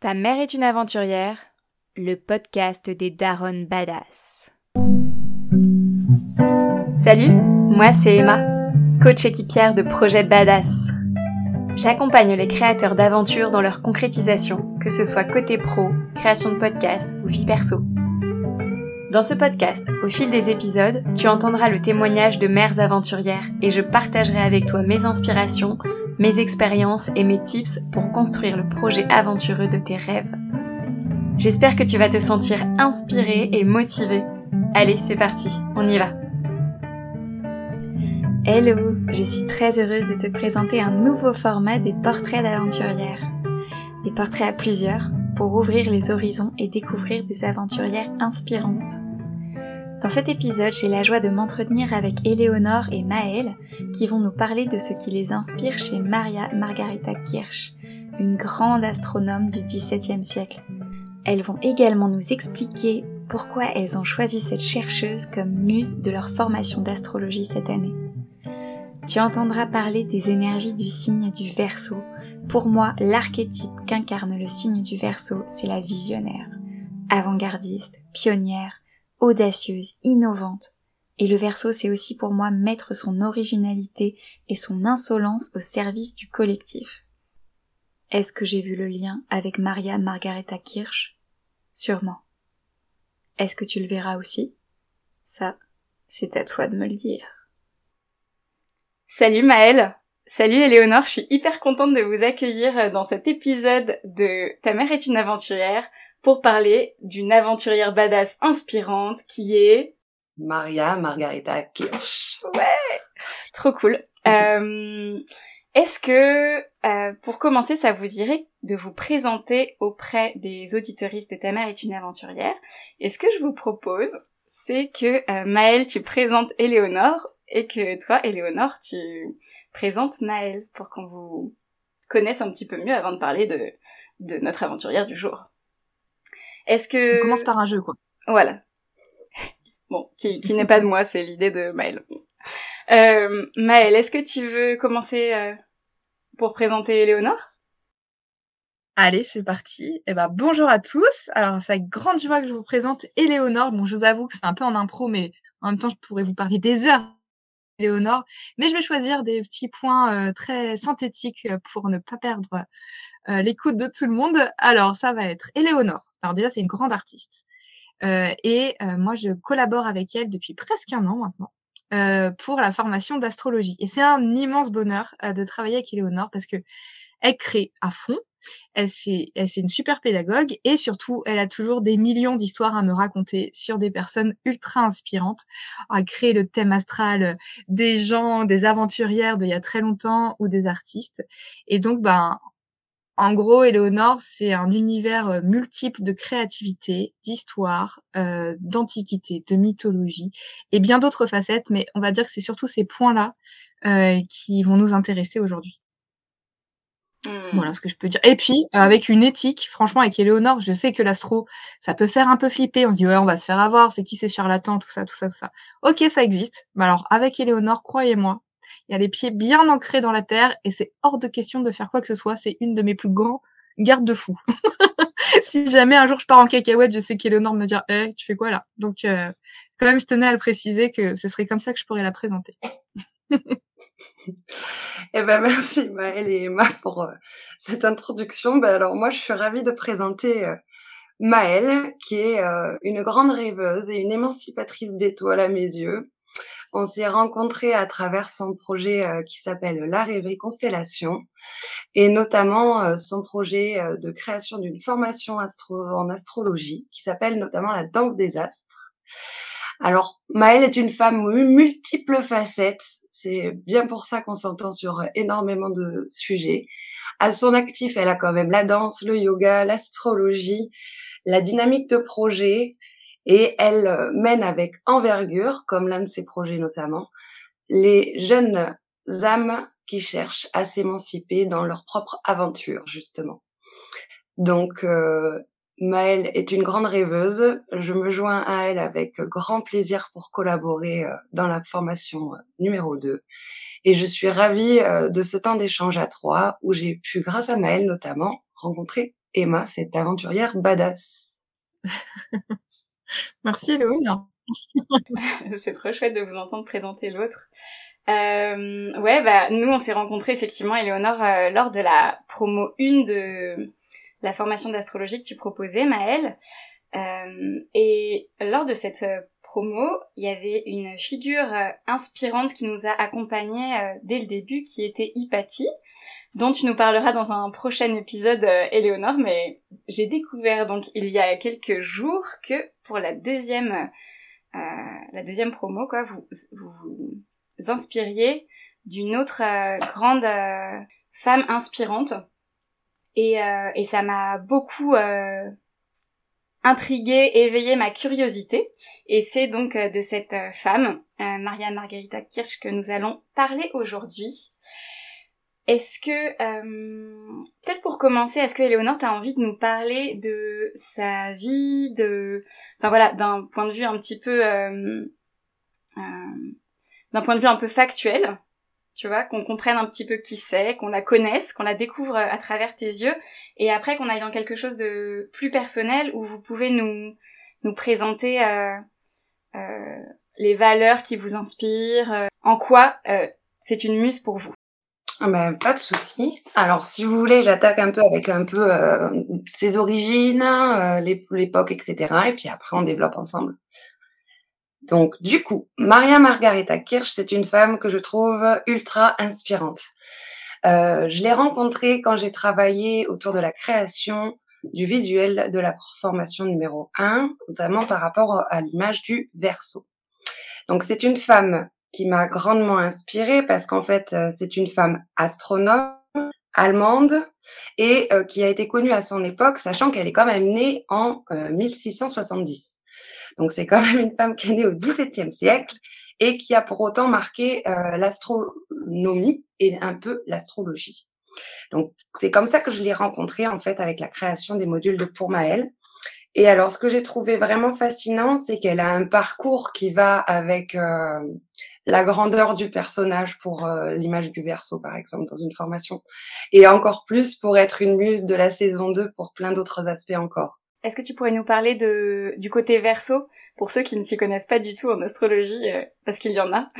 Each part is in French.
Ta mère est une aventurière, le podcast des Daron Badass. Salut, moi c'est Emma, coach équipière de projet Badass. J'accompagne les créateurs d'aventures dans leur concrétisation, que ce soit côté pro, création de podcast ou vie perso. Dans ce podcast, au fil des épisodes, tu entendras le témoignage de mères aventurières et je partagerai avec toi mes inspirations, mes expériences et mes tips pour construire le projet aventureux de tes rêves. J'espère que tu vas te sentir inspiré et motivé. Allez, c'est parti, on y va. Hello, je suis très heureuse de te présenter un nouveau format des portraits d'aventurières. Des portraits à plusieurs pour ouvrir les horizons et découvrir des aventurières inspirantes. Dans cet épisode, j'ai la joie de m'entretenir avec Éléonore et Maëlle qui vont nous parler de ce qui les inspire chez Maria Margarita Kirsch, une grande astronome du XVIIe siècle. Elles vont également nous expliquer pourquoi elles ont choisi cette chercheuse comme muse de leur formation d'astrologie cette année. Tu entendras parler des énergies du signe du Verseau, pour moi, l'archétype qu'incarne le signe du Verseau, c'est la visionnaire, avant-gardiste, pionnière, audacieuse, innovante. Et le Verseau, c'est aussi pour moi mettre son originalité et son insolence au service du collectif. Est-ce que j'ai vu le lien avec Maria Margareta Kirsch? Sûrement. Est-ce que tu le verras aussi? Ça, c'est à toi de me le dire. Salut Maëlle Salut Éléonore, je suis hyper contente de vous accueillir euh, dans cet épisode de Ta mère est une aventurière pour parler d'une aventurière badass inspirante qui est... Maria Margarita Kirsch. Ouais Trop cool. Euh, Est-ce que, euh, pour commencer, ça vous irait de vous présenter auprès des auditoristes de Ta mère est une aventurière? Et ce que je vous propose, c'est que euh, Maëlle, tu présentes Éléonore et que toi, Éléonore, tu présente Maëlle pour qu'on vous connaisse un petit peu mieux avant de parler de, de notre aventurière du jour. Est-ce que... On commence par un jeu, quoi. Voilà. Bon, qui, qui n'est pas de moi, c'est l'idée de Maëlle. Euh, Maëlle, est-ce que tu veux commencer euh, pour présenter Éléonore Allez, c'est parti. Eh ben, bonjour à tous. Alors, c'est avec grande joie que je vous présente Éléonore. Bon, je vous avoue que c'est un peu en impro, mais en même temps, je pourrais vous parler des heures Léonore, mais je vais choisir des petits points euh, très synthétiques euh, pour ne pas perdre euh, l'écoute de tout le monde. Alors, ça va être Éléonore. Alors déjà, c'est une grande artiste. et moi, je collabore avec elle depuis presque un an maintenant. pour la formation d'astrologie. Et c'est un immense bonheur de travailler avec Éléonore parce que elle crée à fond, elle c'est, une super pédagogue et surtout, elle a toujours des millions d'histoires à me raconter sur des personnes ultra inspirantes, à créer le thème astral des gens, des aventurières d'il y a très longtemps ou des artistes. Et donc, ben, en gros, Éléonore, c'est un univers multiple de créativité, d'histoire, euh, d'antiquité, de mythologie et bien d'autres facettes, mais on va dire que c'est surtout ces points-là euh, qui vont nous intéresser aujourd'hui. Hmm. Voilà ce que je peux dire. Et puis, euh, avec une éthique, franchement, avec Éléonore, je sais que l'astro, ça peut faire un peu flipper. On se dit, ouais, on va se faire avoir, c'est qui ces charlatans, tout ça, tout ça, tout ça. Ok, ça existe. Mais alors, avec Éléonore, croyez-moi, il y a les pieds bien ancrés dans la terre et c'est hors de question de faire quoi que ce soit. C'est une de mes plus grands garde-fous. si jamais un jour je pars en cacahuète, je sais qu'Éléonore me dire, eh, tu fais quoi là? Donc, euh, quand même, je tenais à le préciser que ce serait comme ça que je pourrais la présenter. Eh ben merci Maëlle et Emma pour euh, cette introduction. Ben alors moi je suis ravie de présenter euh, Maëlle qui est euh, une grande rêveuse et une émancipatrice d'étoiles à mes yeux. On s'est rencontrés à travers son projet qui s'appelle La Rêverie Constellation et notamment son projet de création d'une formation en astrologie qui s'appelle notamment la danse des astres. Alors, Maëlle est une femme multiples facettes. C'est bien pour ça qu'on s'entend sur énormément de sujets. À son actif, elle a quand même la danse, le yoga, l'astrologie, la dynamique de projet, et elle mène avec envergure, comme l'un de ses projets notamment, les jeunes âmes qui cherchent à s'émanciper dans leur propre aventure, justement. Donc, euh, Maëlle est une grande rêveuse. Je me joins à elle avec grand plaisir pour collaborer euh, dans la formation euh, numéro 2. Et je suis ravie euh, de ce temps d'échange à trois où j'ai pu, grâce à Maëlle notamment, rencontrer Emma, cette aventurière badass. Merci Léonore. c'est trop chouette de vous entendre présenter l'autre. Euh, ouais, bah nous on s'est rencontrés effectivement, Éléonore, euh, lors de la promo 1 de la formation d'astrologie que tu proposais, Maëlle. Euh, et lors de cette euh, promo, il y avait une figure euh, inspirante qui nous a accompagnés dès le début, qui était Hypatie, dont tu nous parleras dans un prochain épisode, Éléonore. Mais j'ai découvert donc il y a quelques jours que pour la deuxième la deuxième promo, quoi, vous, vous inspiriez d'une autre grande femme inspirante. Et, et ça m'a beaucoup intrigué, éveillé ma curiosité. Et c'est donc euh, de cette euh, femme, euh, Maria Margarita Kirsch, que nous allons parler aujourd'hui. Est-ce que, peut-être pour commencer, est-ce que Éléonore, t'as envie de nous parler de sa vie, de, enfin voilà, d'un point de vue un petit peu, d'un point de vue un peu factuel, tu vois, qu'on comprenne un petit peu qui c'est, qu'on la connaisse, qu'on la découvre euh, à travers tes yeux, et après qu'on aille dans quelque chose de plus personnel où vous pouvez nous nous présenter euh, euh, les valeurs qui vous inspirent, euh, en quoi euh, c'est une muse pour vous. Ah ben, pas de souci. Alors, si vous voulez, j'attaque un peu avec un peu ses origines, l'époque, etc. Et puis après, on développe ensemble. Donc, du coup, Maria Margareta Kirsch, c'est une femme que je trouve ultra inspirante. Euh, je l'ai rencontrée quand j'ai travaillé autour de la création du visuel de la formation numéro 1, notamment par rapport à l'image du verso. Donc, c'est une femme qui m'a grandement inspirée parce qu'en fait, euh, c'est une femme astronome allemande et euh, qui a été connue à son époque, sachant qu'elle est quand même née en 1670. Donc c'est quand même une femme qui est née au XVIIe siècle et qui a pour autant marqué euh, l'astronomie et un peu l'astrologie. Donc c'est comme ça que je l'ai rencontrée en fait avec la création des modules de Pour Maëlle. Et alors ce que j'ai trouvé vraiment fascinant, c'est qu'elle a un parcours qui va avec euh, la grandeur du personnage pour euh, l'image du verso par exemple dans une formation et encore plus pour être une muse de la saison 2 pour plein d'autres aspects encore. Est-ce que tu pourrais nous parler de, du côté verso pour ceux qui ne s'y connaissent pas du tout en astrologie, euh, parce qu'il y en a?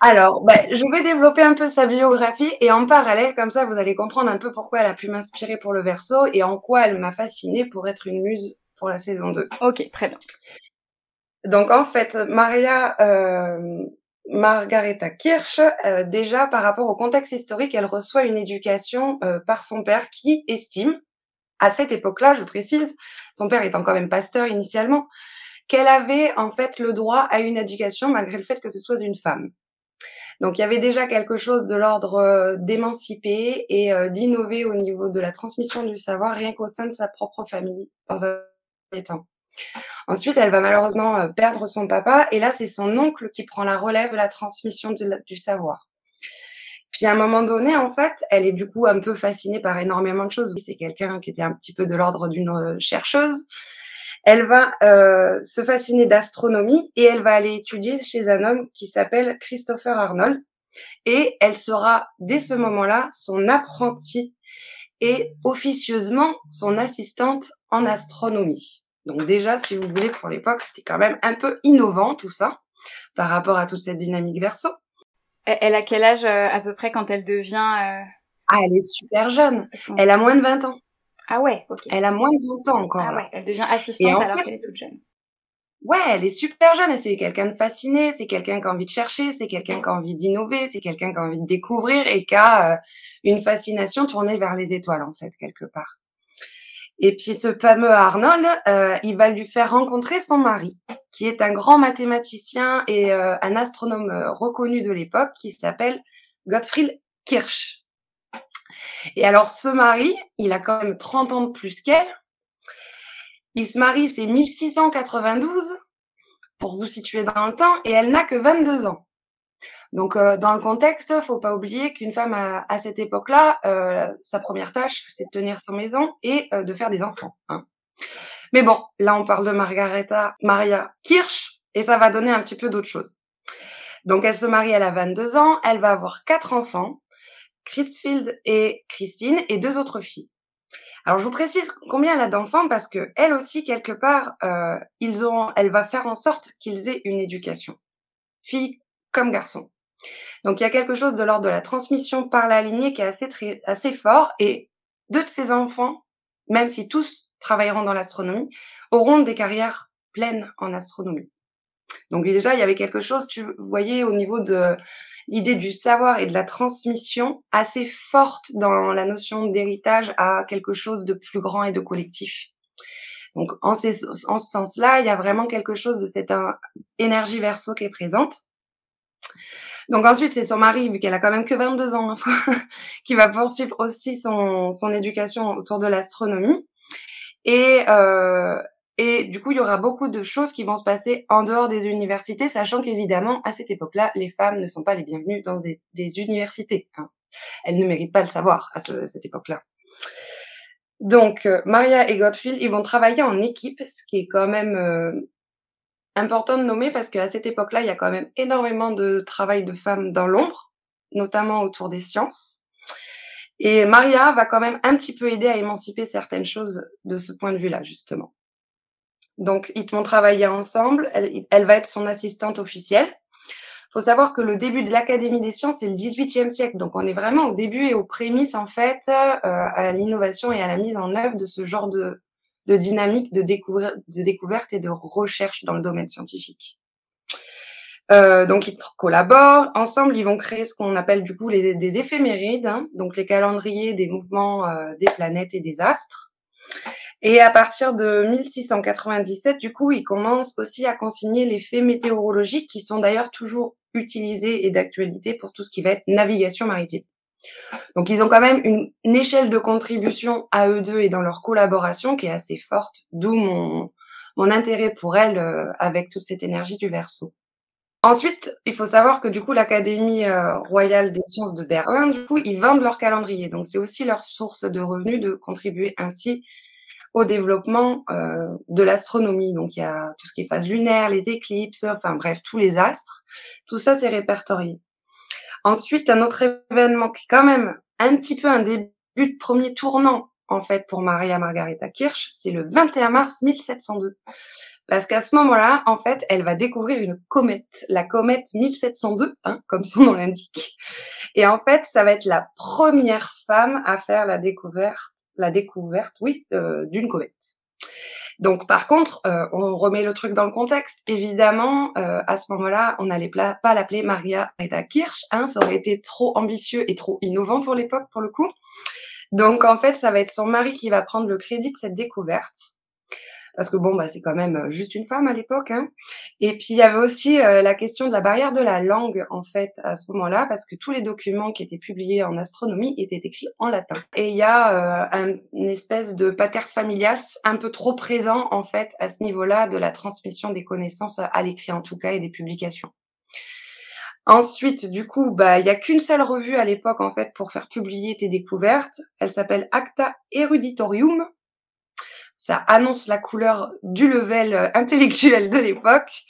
Alors, ben, je vais développer un peu sa biographie et en parallèle, comme ça, vous allez comprendre un peu pourquoi elle a pu m'inspirer pour le verso et en quoi elle m'a fascinée pour être une muse pour la saison 2. Ok, très bien. Donc en fait, Maria euh, Margareta Kirsch, euh, déjà par rapport au contexte historique, elle reçoit une éducation euh, par son père qui estime à cette époque-là, je précise, son père étant quand même pasteur initialement, qu'elle avait en fait le droit à une éducation malgré le fait que ce soit une femme. Donc il y avait déjà quelque chose de l'ordre euh, d'émanciper et euh, d'innover au niveau de la transmission du savoir rien qu'au sein de sa propre famille dans un temps. Ensuite, elle va malheureusement euh, perdre son papa et là c'est son oncle qui prend la relève de la transmission du savoir. Puis à un moment donné, en fait, elle est du coup un peu fascinée par énormément de choses. C'est quelqu'un qui était un petit peu de l'ordre d'une euh, chercheuse. Elle va euh, se fasciner d'astronomie et elle va aller étudier chez un homme qui s'appelle Christopher Arnold. Et elle sera dès ce moment-là son apprentie et officieusement son assistante en astronomie. Donc déjà, si vous voulez, pour l'époque, c'était quand même un peu innovant tout ça par rapport à toute cette dynamique verso. Elle a quel âge euh, à peu près quand elle devient euh, Ah, elle est super jeune. Elle a moins de 20 ans. Ah ouais, ok. Elle a moins de 20 ans encore. Ah ouais, elle devient assistante alors qu'elle est toute jeune. Ouais, elle est super jeune et c'est quelqu'un de fasciné, c'est quelqu'un qui a envie de chercher, c'est quelqu'un qui a envie d'innover, c'est quelqu'un qui a envie de découvrir et qui a euh, une fascination tournée vers les étoiles en fait quelque part. Et puis ce fameux Arnold, euh, il va lui faire rencontrer son mari, qui est un grand mathématicien et euh, un astronome euh, reconnu de l'époque, qui s'appelle Gottfried Kirsch. Et alors ce mari, il a quand même 30 ans de plus qu'elle. Il se marie, c'est 1692, pour vous situer dans le temps, et elle n'a que 22 ans. Donc, euh, dans le contexte, faut pas oublier qu'une femme à, cette époque-là, euh, sa première tâche, c'est de tenir sa maison et euh, de faire des enfants. Hein. Mais bon, là, on parle de Margareta Maria Kirsch et ça va donner un petit peu d'autre chose. Donc, elle se marie, elle a 22 ans, elle va avoir quatre enfants, Christfield et Christine, et deux autres filles. Alors je vous précise combien elle a d'enfants parce que elle aussi quelque part, euh, ils ont, elle va faire en sorte qu'ils aient une éducation, fille comme garçon. Donc il y a quelque chose de l'ordre de la transmission par la lignée qui est assez très, assez fort et deux de ces enfants, même si tous travailleront dans l'astronomie, auront des carrières pleines en astronomie. Donc déjà il y avait quelque chose, tu voyais au niveau de l'idée du savoir et de la transmission assez forte dans la notion d'héritage à quelque chose de plus grand et de collectif. Donc en, ce sens-là, il y a vraiment quelque chose de cette énergie verso qui est présente. Donc ensuite, c'est son mari, vu qu'elle a quand même que 22 ans, qui va poursuivre aussi son, son éducation autour de l'astronomie. Et, euh, et du coup, il y aura beaucoup de choses qui vont se passer en dehors des universités, sachant qu'évidemment, à cette époque-là, les femmes ne sont pas les bienvenues dans des, universités. Hein. Elles ne méritent pas le savoir à, cette époque-là. Donc, euh, Maria et Gottfield, ils vont travailler en équipe, ce qui est quand même euh, important de nommer parce qu'à cette époque-là, il y a quand même énormément de travail de femmes dans l'ombre, notamment autour des sciences. Et Maria va quand même un petit peu aider à émanciper certaines choses de ce point de vue-là, justement. Donc, ils vont travailler ensemble. Elle, va être son assistante officielle. Faut savoir que le début de l'Académie des sciences, c'est le XVIIIe siècle. Donc, on est vraiment au début et aux prémices, en fait, euh, à l'innovation et à la mise en œuvre de ce genre de, de dynamique de, découverte et de recherche dans le domaine scientifique. Euh, donc ils collaborent ensemble, ils vont créer ce qu'on appelle du coup les, des éphémérides, hein, donc les calendriers des mouvements euh, des planètes et des astres. Et à partir de 1697, du coup, ils commencent aussi à consigner les faits météorologiques qui sont d'ailleurs toujours utilisés et d'actualité pour tout ce qui va être navigation maritime. Donc ils ont quand même une, échelle de contribution à eux deux et dans leur collaboration qui est assez forte, d'où mon, intérêt pour elle euh, avec toute cette énergie du verso. Ensuite, il faut savoir que du coup l'Académie euh, royale des sciences de Berlin, du coup, ils vendent leur calendrier. Donc c'est aussi leur source de revenus de contribuer ainsi au développement euh, de l'astronomie. Donc il y a tout ce qui est phase lunaire, les éclipses, enfin bref, tous les astres. Tout ça c'est répertorié. Ensuite, un autre événement qui est quand même un petit peu un début de premier tournant en fait pour Maria Margareta Kirch, c'est le 21 mars 1702. Parce qu'à ce moment-là, en fait, elle va découvrir une comète, la comète 1702, hein, comme son nom l'indique. Et en fait, ça va être la première femme à faire la découverte, la découverte, oui, euh, d'une comète. Donc par contre, euh, on remet le truc dans le contexte. Évidemment, euh, à ce moment-là, on n'allait pas l'appeler Maria Reda Kirch. Hein, ça aurait été trop ambitieux et trop innovant pour l'époque, pour le coup. Donc en fait, ça va être son mari qui va prendre le crédit de cette découverte parce que bon, bah, c'est quand même euh, juste une femme à l'époque. Hein. Et puis il y avait aussi euh, la question de la barrière de la langue en fait à ce moment-là, parce que tous les documents qui étaient publiés en astronomie étaient écrits en latin. Et il y a euh, une espèce de pater familias un peu trop présent en fait à ce niveau-là de la transmission des connaissances à l'écrit en tout cas et des publications. Ensuite, du coup, bah, il y a qu'une seule revue à l'époque en fait pour faire publier tes découvertes. Elle s'appelle Acta Eruditorium ça annonce la couleur du level euh, intellectuel de l'époque.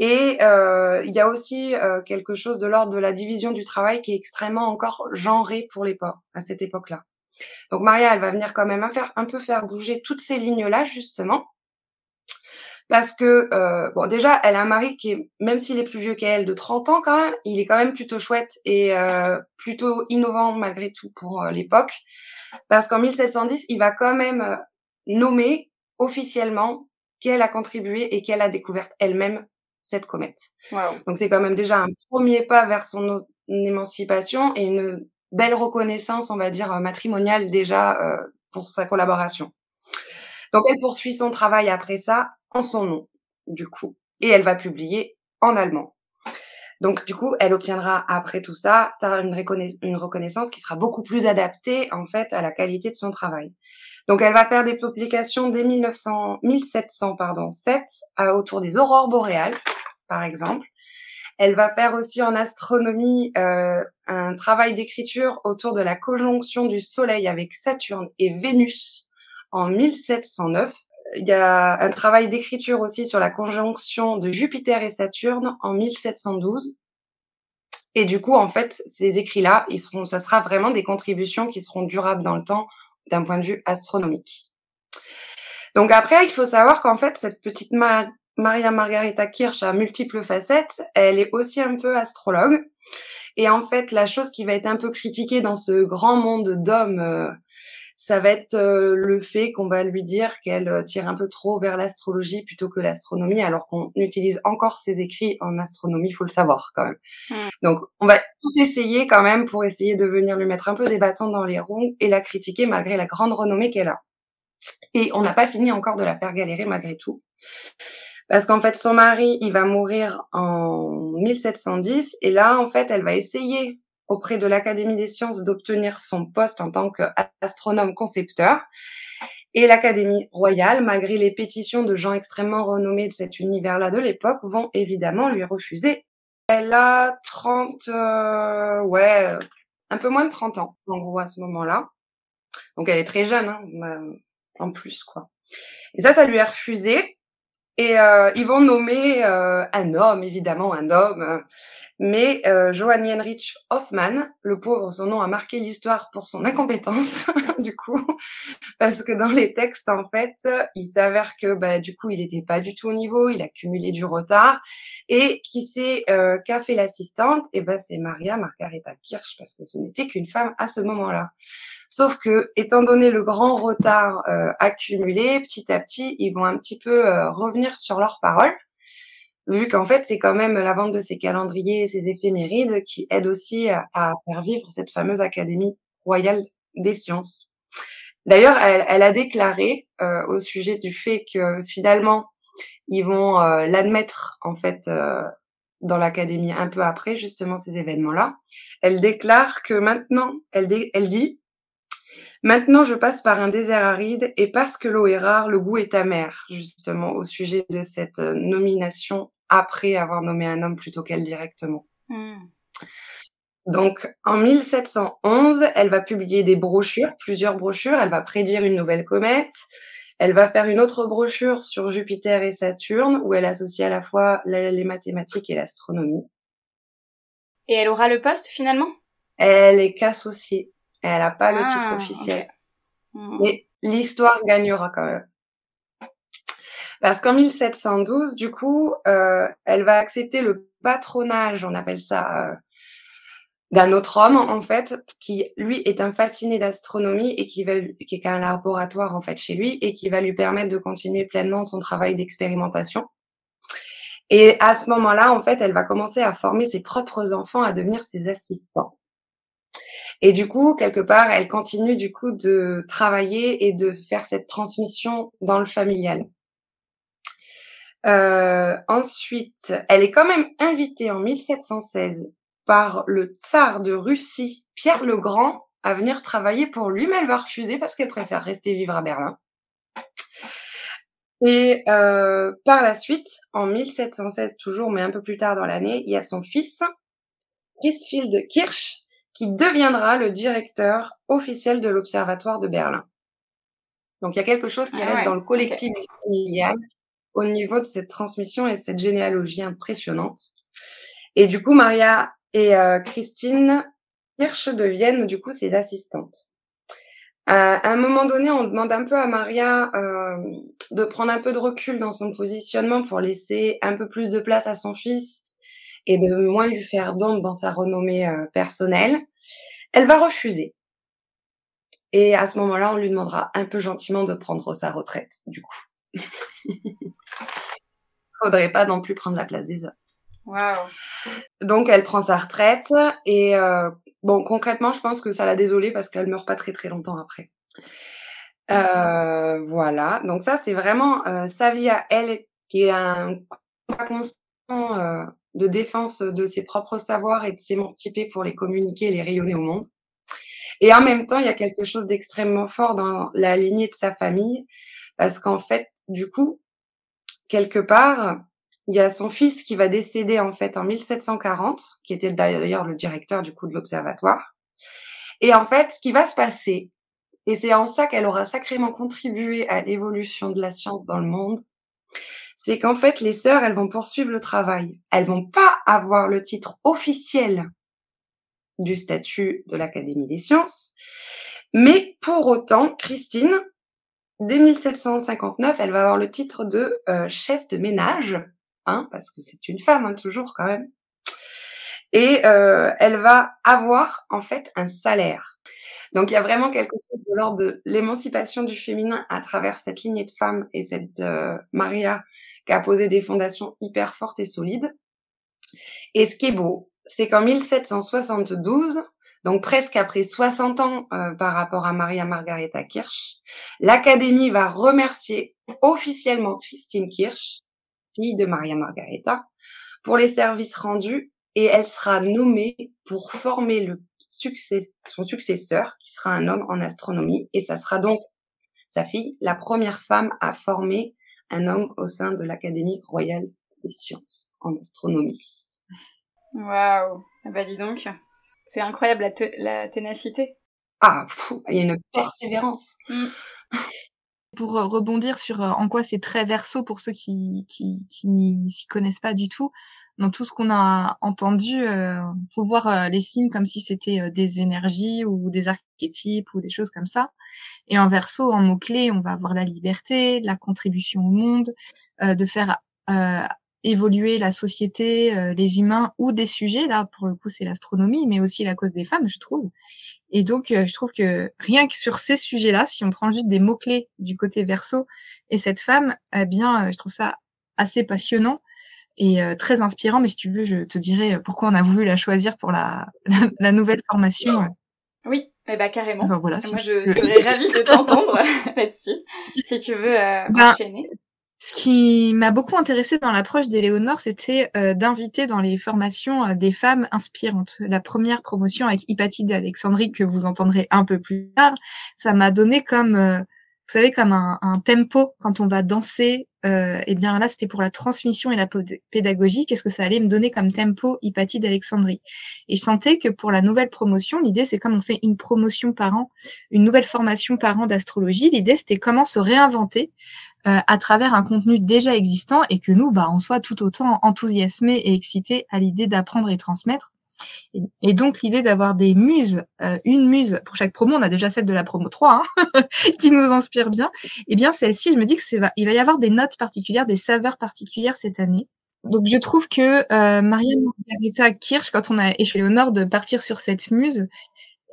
Et euh, il y a aussi euh, quelque chose de l'ordre de la division du travail qui est extrêmement encore genré pour l'époque, à cette époque-là. Donc Maria, elle va venir quand même un, peu faire bouger toutes ces lignes-là, justement. Parce que, bon, déjà, elle a un mari qui est, même s'il est plus vieux qu'elle, de 30 ans quand même, il est quand même plutôt chouette et plutôt innovant malgré tout pour l'époque. Parce qu'en 1710, il va quand même nommée officiellement qu'elle a contribué et qu'elle a découvert elle-même cette comète. Donc c'est quand même déjà un premier pas vers son émancipation et une belle reconnaissance, on va dire, matrimoniale déjà euh, pour sa collaboration. Donc elle poursuit son travail après ça en son nom, du coup, et elle va publier en allemand. Donc du coup, elle obtiendra après tout ça, ça une, une reconnaissance qui sera beaucoup plus adaptée en fait à la qualité de son travail. Donc elle va faire des publications dès 1900, 1700 pardon, 7 autour des aurores boréales, par exemple. Elle va faire aussi en astronomie euh, un travail d'écriture autour de la conjonction du Soleil avec Saturne et Vénus en 1709. Il y a un travail d'écriture aussi sur la conjonction de Jupiter et Saturne en 1712. Et du coup, en fait, ces écrits-là, ils seront, ça sera vraiment des contributions qui seront durables dans le temps d'un point de vue astronomique. Donc après, il faut savoir qu'en fait, cette petite Maria Margarita Kirsch a multiples facettes. Elle est aussi un peu astrologue. Et en fait, la chose qui va être un peu critiquée dans ce grand monde d'hommes, euh, ça va être euh, le fait qu'on va lui dire qu'elle euh, tire un peu trop vers l'astrologie plutôt que l'astronomie, alors qu'on utilise encore ses écrits en astronomie, il faut le savoir quand même. Donc, on va tout essayer quand même pour essayer de venir lui mettre un peu des bâtons dans les roues et la critiquer malgré la grande renommée qu'elle a. Et on n'a pas fini encore de la faire galérer malgré tout. Parce qu'en fait, son mari, il va mourir en 1710. Et là, en fait, elle va essayer auprès de l'Académie des sciences d'obtenir son poste en tant qu'astronome concepteur. Et l'Académie royale, malgré les pétitions de gens extrêmement renommés de cet univers-là de l'époque, vont évidemment lui refuser. Elle a 30, euh, ouais, un peu moins de 30 ans, en gros, à ce moment-là. Donc elle est très jeune, hein, en plus, quoi. Et ça, ça lui est refusé. Et euh, ils vont nommer euh, un homme, évidemment un homme, mais euh, Johann Heinrich Hoffmann, le pauvre, son nom a marqué l'histoire pour son incompétence, du coup, parce que dans les textes, en fait, il s'avère que, bah, du coup, il n'était pas du tout au niveau, il a cumulé du retard, et qui sait euh, qu'a fait l'assistante? Et ben, c'est Maria Margareta Kirsch, parce que ce n'était qu'une femme à ce moment-là. Sauf que, étant donné le grand retard euh, accumulé, petit à petit, ils vont un petit peu euh, revenir sur leurs paroles, vu qu'en fait, c'est quand même la vente de ces calendriers et ces éphémérides qui aident aussi à, faire vivre cette fameuse Académie royale des sciences. D'ailleurs, elle, a déclaré euh, au sujet du fait que finalement, ils vont l'admettre en fait dans l'académie un peu après justement ces événements-là. Elle déclare que maintenant, elle, elle dit Maintenant, je passe par un désert aride et parce que l'eau est rare, le goût est amer, justement, au sujet de cette euh, nomination après avoir nommé un homme plutôt qu'elle directement. Hmm. Donc, en 1711, elle va publier des brochures, plusieurs brochures. Elle va prédire une nouvelle comète. Elle va faire une autre brochure sur Jupiter et Saturne, où elle associe à la fois les mathématiques et l'astronomie. Et elle aura le poste finalement? Elle est qu'associée. Elle n'a pas le ah, titre officiel. Hmm. Mais l'histoire gagnera quand même. Parce qu'en 1712, du coup, euh, elle va accepter le patronage, on appelle ça, euh, d'un autre homme, en fait, qui, lui, est un fasciné d'astronomie et qui, va, qui est un laboratoire, en fait, chez lui et qui va lui permettre de continuer pleinement son travail d'expérimentation. Et à ce moment-là, en fait, elle va commencer à former ses propres enfants à devenir ses assistants. Et du coup, quelque part, elle continue du coup de travailler et de faire cette transmission dans le familial. Euh, ensuite, elle est quand même invitée en 1716 par le tsar de Russie, Pierre le Grand, à venir travailler pour lui, mais elle va refuser parce qu'elle préfère rester vivre à Berlin. Et euh, par la suite, en 1716 toujours, mais un peu plus tard dans l'année, il y a son fils, Chrisfield Kirsch, qui deviendra le directeur officiel de l'Observatoire de Berlin. Donc il y a quelque chose qui ah reste dans le collectif familial au niveau de cette transmission et cette généalogie impressionnante. Et du coup, Maria et euh, Christine Hirsch deviennent du coup ses assistantes. Euh, à un moment donné, on demande un peu à Maria euh, de prendre un peu de recul dans son positionnement pour laisser un peu plus de place à son fils et de moins lui faire d'ombre dans sa renommée euh, personnelle, elle va refuser. Et à ce moment-là, on lui demandera un peu gentiment de prendre sa retraite, du coup. Faudrait pas non plus prendre la place des hommes. Wow. Donc elle prend sa retraite et euh, bon concrètement je pense que ça l'a désolée parce qu'elle meurt pas très très longtemps après. Euh, voilà donc ça c'est vraiment euh, sa vie à elle qui est un constant euh, de défense de ses propres savoirs et de s'émanciper pour les communiquer et les rayonner au monde. Et en même temps, il y a quelque chose d'extrêmement fort dans la lignée de sa famille, parce qu'en fait, du coup, quelque part, il y a son fils qui va décéder en fait en 1740, qui était d'ailleurs le directeur du coup de l'observatoire. Et en fait, ce qui va se passer, et c'est en ça qu'elle aura sacrément contribué à l'évolution de la science dans le monde, c'est qu'en fait, les sœurs, elles vont poursuivre le travail. Elles vont pas avoir le titre officiel du statut de l'Académie des sciences, Mais pour autant, Christine, dès 1759, elle va avoir le titre de euh, chef de ménage, hein, parce que c'est une femme hein, toujours quand même. Et euh, elle va avoir en fait un salaire. Donc il y a vraiment quelque chose de l'ordre de l'émancipation du féminin à travers cette lignée de femmes et cette euh, Maria qui a posé des fondations hyper fortes et solides. Et ce qui est beau, c'est qu'en 1772, donc presque après 60 ans euh, par rapport à Maria Margareta Kirsch, l'Académie va remercier officiellement Christine Kirsch, fille de Maria Margareta, pour les services rendus et elle sera nommée pour former le son successeur, qui sera un homme en astronomie, et ça sera donc sa fille, la première femme à former un homme au sein de l'Académie royale des sciences en astronomie. Waouh Bah dis donc, c'est incroyable la, la, ténacité. Ah, il y a une persévérance. Mm. Pour euh, rebondir sur euh, en quoi c'est très verso pour ceux qui, qui, qui n'y s'y connaissent pas du tout, dans tout ce qu'on a entendu, euh, faut voir euh, les signes comme si c'était des énergies ou des archétypes ou des choses comme ça. Et en verso, en mots-clés, on va avoir la liberté, la contribution au monde, de faire évoluer la société, euh, les humains ou des sujets. Là, pour le coup, c'est l'astronomie, mais aussi la cause des femmes, je trouve. Et donc, euh, je trouve que rien que sur ces sujets-là, si on prend juste des mots-clés du côté verso et cette femme, eh bien, euh, je trouve ça assez passionnant et très inspirant. Mais si tu veux, je te dirai pourquoi on a voulu la choisir pour la, la, nouvelle formation. Oui, eh ben, carrément. voilà, Moi, je serais ravie de t'entendre là-dessus, si tu veux ben, enchaîner. Ce qui m'a beaucoup intéressé dans l'approche d'Éléonore, c'était euh, d'inviter dans les formations euh, des femmes inspirantes. La première promotion avec Hypatie d'Alexandrie que vous entendrez un peu plus tard, ça m'a donné comme, euh, vous savez, comme un, tempo quand on va danser. et eh bien là, c'était pour la transmission et la pédagogie. Qu'est-ce que ça allait me donner comme tempo Hypatie d'Alexandrie? Et je sentais que pour la nouvelle promotion, l'idée c'est comme on fait une promotion par an, une nouvelle formation par an d'astrologie. L'idée c'était comment se réinventer euh, à travers un contenu déjà existant et que nous, bah, on soit tout autant enthousiasmés et excités à l'idée d'apprendre et transmettre. Et, donc l'idée d'avoir des muses, euh, une muse pour chaque promo, on a déjà celle de la promo 3 hein, qui nous inspire bien. Et eh bien celle-ci, je me dis que il va y avoir des notes particulières, des saveurs particulières cette année. Donc je trouve que euh, Maria Margarita Kirsch, quand on a échoué nord de partir sur cette muse,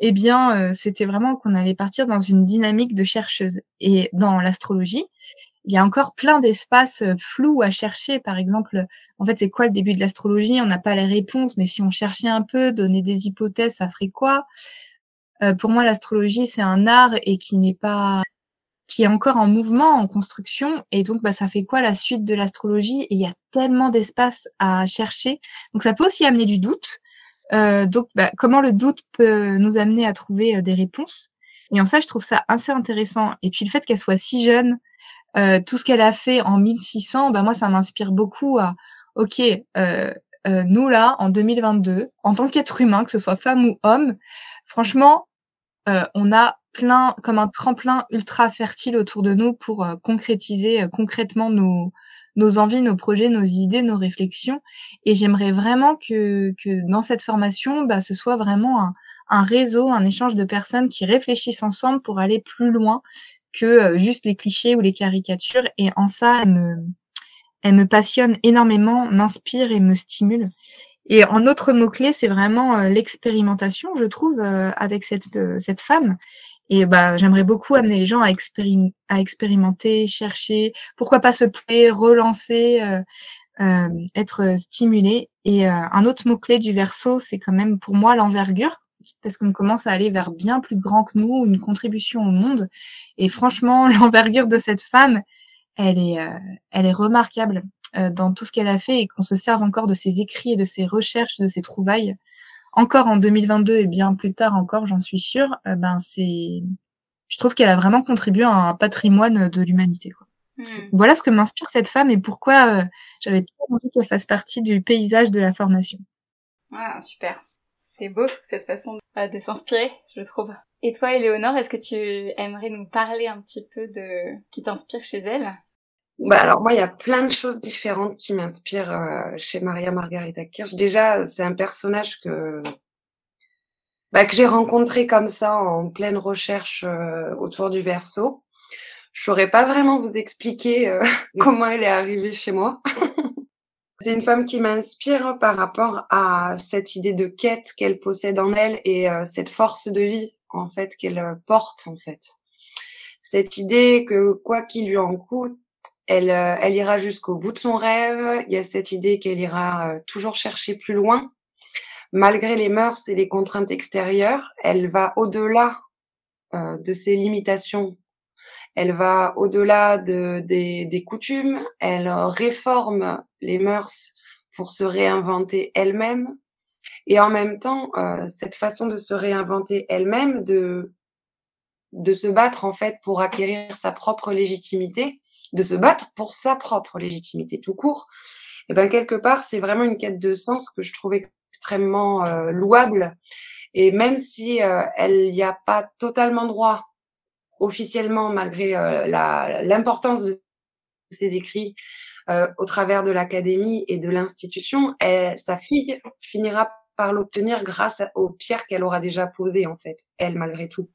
eh bien euh, c'était vraiment qu'on allait partir dans une dynamique de chercheuse. Et dans l'astrologie, il y a encore plein d'espaces euh, flous à chercher. Par exemple, en fait, c'est quoi le début de l'astrologie? On n'a pas les réponses, mais si on cherchait un peu, donner des hypothèses, ça ferait quoi? Euh, Pour moi, l'astrologie, c'est un art et qui n'est pas qui est encore en mouvement, en construction, et donc bah, ça fait quoi la suite de l'astrologie? Et il y a tellement d'espace à chercher, donc ça peut aussi amener du doute. Euh, donc, bah, comment le doute peut nous amener à trouver des réponses? Et en ça, je trouve ça assez intéressant. Et puis le fait qu'elle soit si jeune, euh, tout ce qu'elle a fait en 1600, bah moi ça m'inspire beaucoup à ok euh, euh, nous là en 2022 en tant qu'être humain que ce soit femme ou homme franchement euh, on a plein comme un tremplin ultra fertile autour de nous pour euh, concrétiser concrètement nos nos envies, nos projets, nos idées, nos réflexions. Et j'aimerais vraiment que, que dans cette formation, bah, ce soit vraiment un réseau, un échange de personnes qui réfléchissent ensemble pour aller plus loin que euh, juste les clichés ou les caricatures. Et en ça, elle me, elle me passionne énormément, m'inspire et me stimule. Et en autre mot-clé, c'est vraiment euh, l'expérimentation, je trouve, euh, avec cette, cette femme. Et bah, j'aimerais beaucoup amener les gens à, à expérimenter, chercher, pourquoi pas se plaire, relancer, être stimulé. Et un autre mot-clé du verso, c'est quand même pour moi l'envergure parce qu'on commence à aller vers bien plus grand que nous, une contribution au monde. Et franchement, l'envergure de cette femme, elle est, euh, elle est remarquable euh, dans tout ce qu'elle a fait et qu'on se serve encore de ses écrits et de ses recherches, de ses trouvailles. Encore en 2022 et bien plus tard encore, j'en suis sûre. Euh, ben c'est, je trouve qu'elle a vraiment contribué à un patrimoine de l'humanité. Hmm. Voilà ce que m'inspire cette femme et pourquoi j'avais très envie qu'elle fasse partie du paysage de la formation. Ah super. C'est beau cette façon de, s'inspirer, je trouve. Et toi, Éléonore, est-ce que tu aimerais nous parler un petit peu de qui t'inspire chez elle? Bah alors moi, il y a plein de choses différentes qui m'inspirent euh, chez Maria Margarita Kirch. Déjà, c'est un personnage que bah, que j'ai rencontrée comme ça en pleine recherche autour du verso. Je saurais pas vraiment vous expliquer comment elle est arrivée chez moi. C'est une femme qui m'inspire par rapport à cette idée de quête qu'elle possède en elle et cette force de vie en fait qu'elle porte en fait. Cette idée que quoi qu'il lui en coûte, elle, elle ira jusqu'au bout de son rêve. Il y a cette idée qu'elle ira toujours chercher plus loin, malgré les mœurs et les contraintes extérieures. Elle va au-delà de ses limitations elle va au-delà de, des, des, coutumes, elle réforme les mœurs pour se réinventer elle-même. Et en même temps, euh, cette façon de se réinventer elle-même, de, de se battre en fait pour acquérir sa propre légitimité, de se battre pour sa propre légitimité tout court, et eh ben quelque part c'est vraiment une quête de sens que je trouve extrêmement euh, louable. Et même si euh, elle n'y a pas totalement droit officiellement, malgré euh, l'importance de ses écrits euh, au travers de l'académie et de l'institution, sa fille finira par l'obtenir grâce aux pierres qu'elle aura déjà posées, en fait, elle, malgré tout.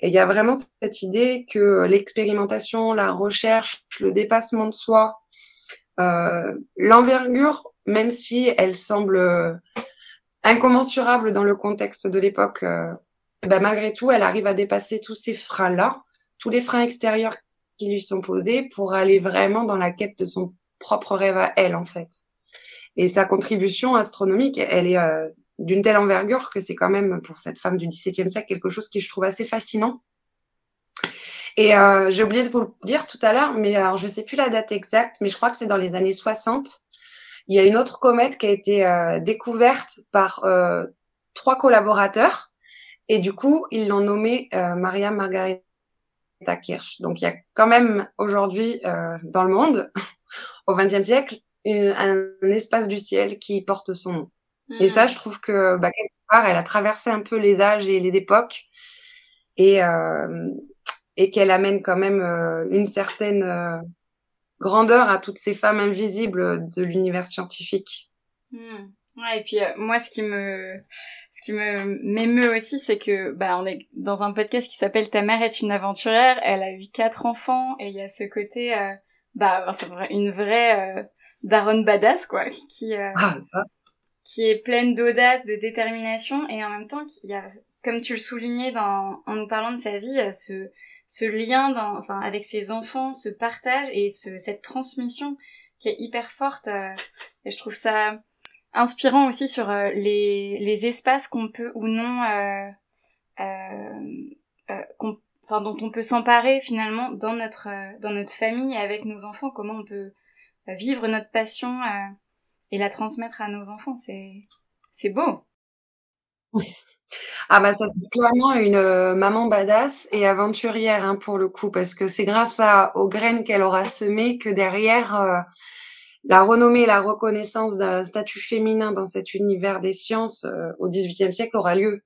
Et il y a vraiment cette idée que l'expérimentation, la recherche, le dépassement de soi, euh, l'envergure, même si elle semble incommensurable dans le contexte de l'époque, euh, ben, malgré tout, elle arrive à dépasser tous ces freins-là, tous les freins extérieurs qui lui sont posés pour aller vraiment dans la quête de son propre rêve à elle, en fait. Et sa contribution astronomique, elle est euh, d'une telle envergure que c'est quand même, pour cette femme du XVIIe siècle, quelque chose qui je trouve assez fascinant. Et euh, j'ai oublié de vous le dire tout à l'heure, mais alors je sais plus la date exacte, mais je crois que c'est dans les années 60. Il y a une autre comète qui a été euh, découverte par trois collaborateurs et du coup, ils l'ont nommée euh, Maria Margareta Kirch. Donc, il y a quand même aujourd'hui euh, dans le monde, au XXe siècle, un, espace du ciel qui porte son nom. Et ça, mm. je trouve que bah, quelque part, elle a traversé un peu les âges et les époques, et euh, et qu'elle amène quand même euh, une certaine euh, grandeur à toutes ces femmes invisibles de l'univers scientifique. Mm. Ouais, et puis euh, moi, ce qui me, ce qui me m'émeut aussi, c'est que bah on est dans un podcast qui s'appelle Ta mère est une aventurière. Elle a eu quatre enfants et il y a ce côté, euh, bah c'est une vraie euh, daronne badass quoi, qui euh, ah, qui est pleine d'audace, de détermination et en même temps il y a, comme tu le soulignais dans en nous parlant de sa vie, ce ce lien dans, enfin avec ses enfants, ce partage et ce, cette transmission qui est hyper forte. et je trouve ça inspirant aussi sur euh, les, les espaces qu'on peut ou non euh, euh, enfin dont on peut s'emparer finalement dans notre dans notre famille avec nos enfants. Comment on peut vivre notre passion et la transmettre à nos enfants. C'est c'est beau. Ah bah c'est clairement une maman badass et aventurière hein, pour le coup parce que c'est grâce à aux graines qu'elle aura semées que derrière la renommée et la reconnaissance d'un statut féminin dans cet univers des sciences euh, au XVIIIe siècle aura lieu.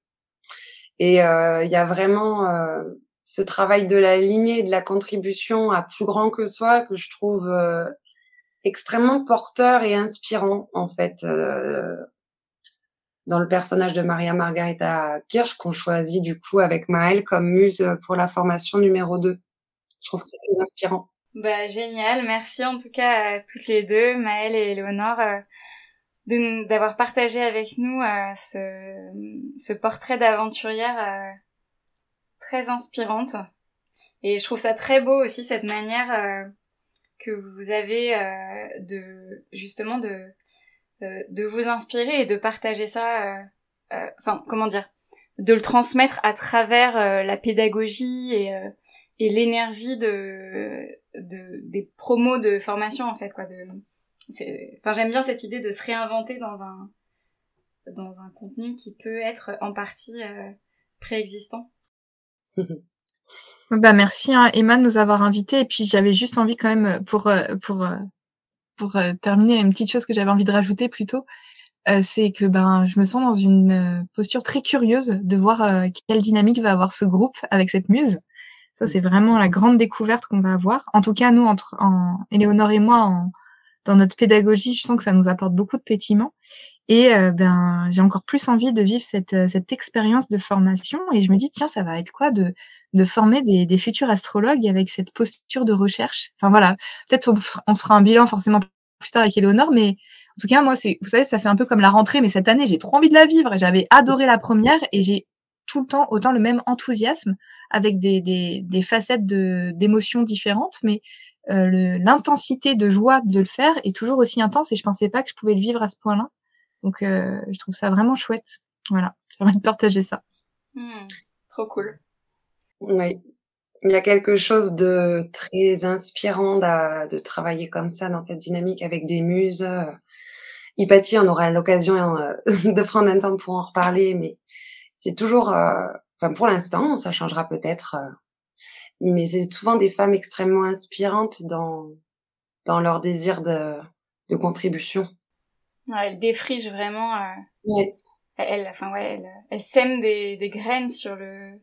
Et euh, il y a vraiment euh, ce travail de la lignée, de la contribution à plus grand que soi que je trouve extrêmement porteur et inspirant en fait dans le personnage de Maria Margarita Kirsch qu'on choisit du coup avec Maëlle comme muse pour la formation numéro 2. Je trouve que inspirant. Bah génial, merci en tout cas à toutes les deux, Maëlle et Léonore, euh, d'avoir partagé avec nous euh, ce, ce, portrait d'aventurière euh, très inspirante. Et je trouve ça très beau aussi cette manière que vous avez de justement de de vous inspirer et de partager ça. Enfin, comment dire, de le transmettre à travers la pédagogie et et l'énergie de, de des promos de formation en fait quoi de enfin j'aime bien cette idée de se réinventer dans un dans un contenu qui peut être en partie euh, préexistant. Bah merci hein, Emma de nous avoir invités. Et puis j'avais juste envie quand même pour euh, pour euh, pour terminer une petite chose que j'avais envie de rajouter plutôt c'est que ben je me sens dans une posture très curieuse de voir quelle dynamique va avoir ce groupe avec cette muse ça, c'est vraiment la grande découverte qu'on va avoir. En tout cas, nous, entre en, Éléonore et moi, en, dans notre pédagogie, je sens que ça nous apporte beaucoup de pétiment. Et euh, ben, j'ai encore plus envie de vivre cette, euh, cette expérience de formation. Et je me dis, tiens, ça va être quoi de, de former des, des futurs astrologues avec cette posture de recherche? Enfin voilà, peut-être on, on sera un bilan forcément plus tard avec Eleonore, mais en tout cas, moi, c'est, vous savez, ça fait un peu comme la rentrée, mais cette année, j'ai trop envie de la vivre. J'avais adoré la première et j'ai tout le temps autant le même enthousiasme avec des, des, des facettes de, d'émotions différentes, mais euh, l'intensité de joie de le faire est toujours aussi intense et je pensais pas que je pouvais le vivre à ce point-là. Donc, euh, je trouve ça vraiment chouette. Voilà, j'ai envie de partager ça. Hmm, trop cool. Oui. Il y a quelque chose de très inspirant de, de travailler comme ça dans cette dynamique avec des muses. Hypatie, on aura l'occasion euh, de prendre un temps pour en reparler, mais c'est toujours, euh, enfin pour l'instant, ça changera peut-être, euh, mais c'est souvent des femmes extrêmement inspirantes dans dans leur désir de, de contribution. Ouais, elle défriche vraiment. Euh, ouais. Elle, enfin ouais, elle, elle sème des, des graines sur le,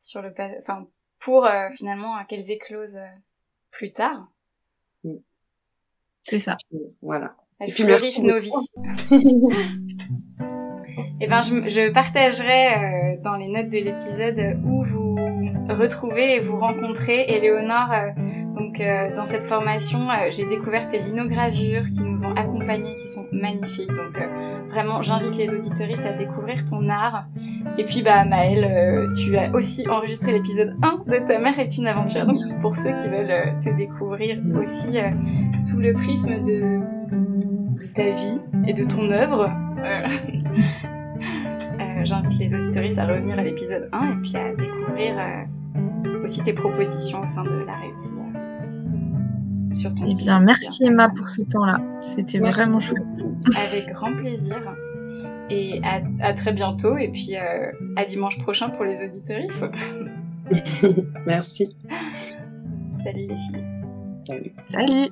sur le, enfin pour euh, finalement qu'elles éclosent plus tard. Mm. C'est ça. Voilà. Elles fleurissent nos vies. Eh ben, je, je partagerai dans les notes de l'épisode où vous retrouver et vous rencontrer. Éléonore, euh, donc euh, dans cette formation, euh, j'ai découvert tes linogravures qui nous ont accompagnés, qui sont magnifiques. Donc vraiment, j'invite les auditoristes à découvrir ton art. Et puis bah Maëlle, tu as aussi enregistré l'épisode 1 de Ta mère est une aventure. Donc pour ceux qui veulent te découvrir aussi sous le prisme de, de ta vie et de ton œuvre. j'invite les auditoristes à revenir à l'épisode 1 et puis à découvrir aussi tes propositions au sein de la rêverie euh, sur ton Eh bien, merci Emma pour ce temps-là. C'était vraiment chouette. Avec grand plaisir. Et à, très bientôt. Et puis euh, à dimanche prochain pour les auditoristes. merci. Salut les filles. Salut. Salut.